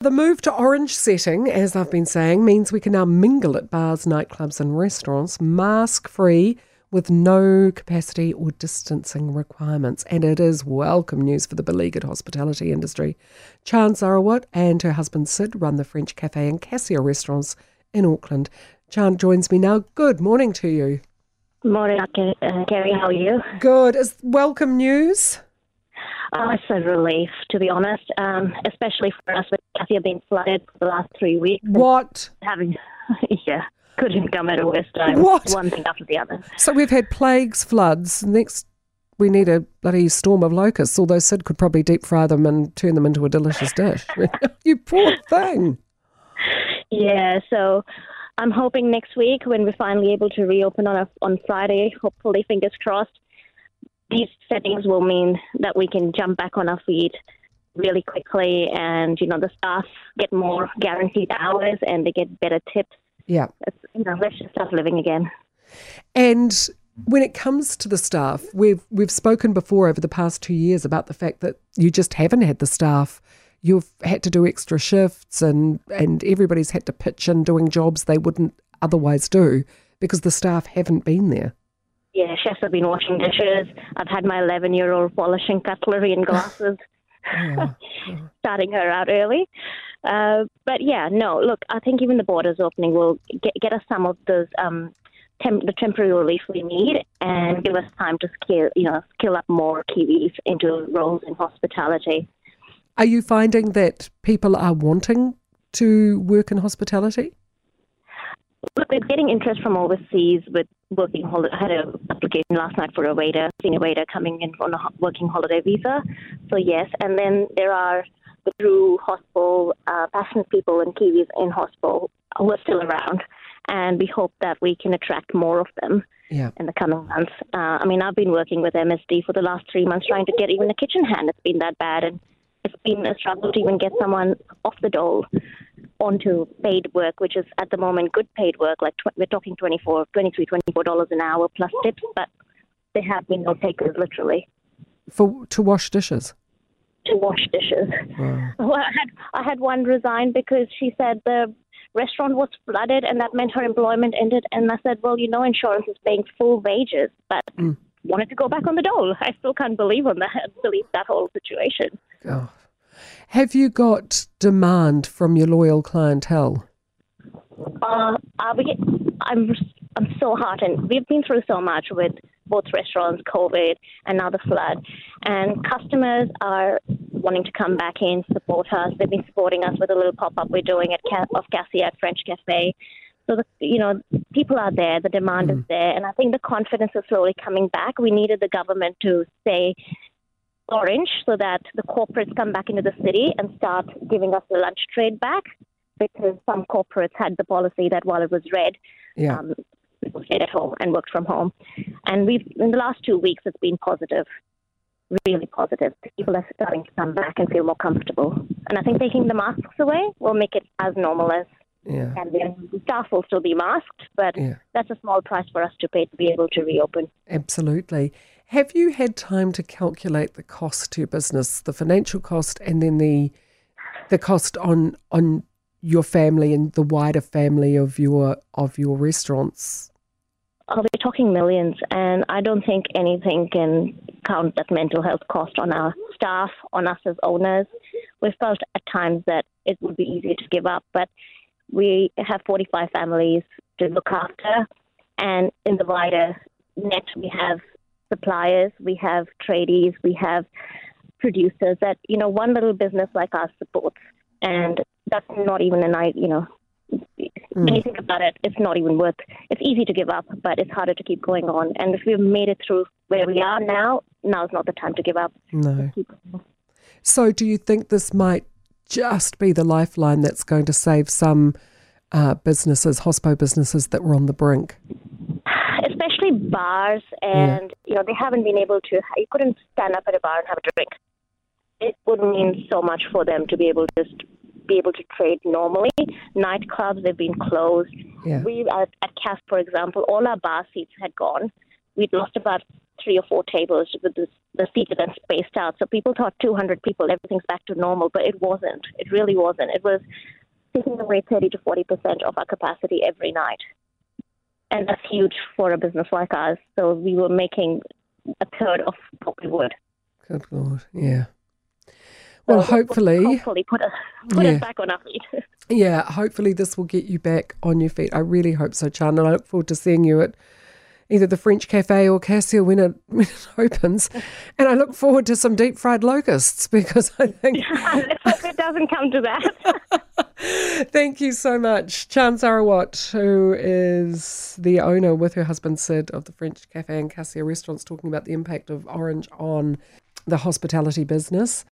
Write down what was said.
The move to orange setting, as I've been saying, means we can now mingle at bars, nightclubs, and restaurants mask free with no capacity or distancing requirements. And it is welcome news for the beleaguered hospitality industry. Chan Sahrawat and her husband Sid run the French Cafe and Cassia restaurants in Auckland. Chan joins me now. Good morning to you. Morning, uh, Kerry. How are you? Good. Is welcome news? Oh, it's a relief, to be honest, um, especially for us with Cassia being flooded for the last three weeks. What? Having, yeah, couldn't come at a worse time. What? One thing after the other. So we've had plagues, floods. Next, we need a bloody storm of locusts, although Sid could probably deep fry them and turn them into a delicious dish. you poor thing. Yeah, so I'm hoping next week when we're finally able to reopen on a, on Friday, hopefully, fingers crossed, these settings will mean that we can jump back on our feet really quickly and you know the staff get more guaranteed hours and they get better tips. Yeah. It's, you know let's just start living again. And when it comes to the staff we've we've spoken before over the past two years about the fact that you just haven't had the staff. You've had to do extra shifts and and everybody's had to pitch in doing jobs they wouldn't otherwise do because the staff haven't been there yeah, chefs have been washing dishes. I've had my 11 year old polishing cutlery and glasses, yeah. starting her out early. Uh, but yeah, no, look, I think even the borders opening will get, get us some of those. Um, temp- the temporary relief we need and give us time to skill, you know, skill up more Kiwis into roles in hospitality. Are you finding that people are wanting to work in hospitality? Look, we're getting interest from overseas with working holiday. I had an application last night for a waiter, senior waiter coming in on a working holiday visa. So yes, and then there are the true hospital uh, passionate people and Kiwis in hospital who are still around, and we hope that we can attract more of them yeah. in the coming months. Uh, I mean, I've been working with MSD for the last three months trying to get even a kitchen hand. It's been that bad, and it's been a struggle to even get someone off the dole onto paid work, which is at the moment good paid work. Like tw- we're talking 24, 23, 24 dollars an hour plus tips, but there have been no takers literally. For to wash dishes. To wash dishes. Wow. Well, I had I had one resign because she said the restaurant was flooded and that meant her employment ended. And I said, well, you know, insurance is paying full wages, but. Mm. Wanted to go back on the dole. I still can't believe on that. Believe that whole situation. Oh, have you got demand from your loyal clientele? Uh, I'm I'm so heartened. We've been through so much with both restaurants, COVID, and now the flood, and customers are wanting to come back in, support us. They've been supporting us with a little pop up we're doing at of Cassia at French Cafe. So the, you know, people are there, the demand mm. is there, and I think the confidence is slowly coming back. We needed the government to say orange so that the corporates come back into the city and start giving us the lunch trade back because some corporates had the policy that while it was red, yeah. um, people stayed at home and worked from home. And we've in the last two weeks, it's been positive, really positive. People are starting to come back and feel more comfortable. And I think taking the masks away will make it as normal as yeah. And then staff will still be masked, but yeah. that's a small price for us to pay to be able to reopen. Absolutely. Have you had time to calculate the cost to your business, the financial cost, and then the the cost on on your family and the wider family of your of your restaurants? Oh, we're talking millions, and I don't think anything can count that mental health cost on our staff, on us as owners. We felt at times that it would be easier to give up, but we have 45 families to look after, and in the wider net, we have suppliers, we have tradies, we have producers that, you know, one little business like ours supports. And that's not even an, you know, mm. when you think about it, it's not even worth, it's easy to give up, but it's harder to keep going on. And if we've made it through where we are now, now is not the time to give up. No. So do you think this might just be the lifeline that's going to save some uh, businesses, hospo businesses that were on the brink? Bars, and yeah. you know they haven't been able to. You couldn't stand up at a bar and have a drink. It would mean so much for them to be able to just be able to trade normally. Nightclubs they've been closed. Yeah. We at, at CAF, for example, all our bar seats had gone. We'd lost about three or four tables with the, the seated and spaced out. So people thought 200 people, everything's back to normal, but it wasn't. It really wasn't. It was taking away 30 to 40 percent of our capacity every night, and that's huge for a business like ours. So we were making a third of what we would. Good lord, yeah. Well, So hopefully, hopefully put us put Yeah. us back on our feet. yeah, hopefully this will get you back on your feet. I really hope so, Chan, and I look forward to seeing you at either the French Cafe or Cassia when it, when it opens. And I look forward to some deep fried locusts because I think. Let's hope it doesn't come to that. Thank you so much, Chan Sahrawat, who is the owner with her husband Sid of the French Cafe and Cassia restaurants, talking about the impact of Orange on the hospitality business.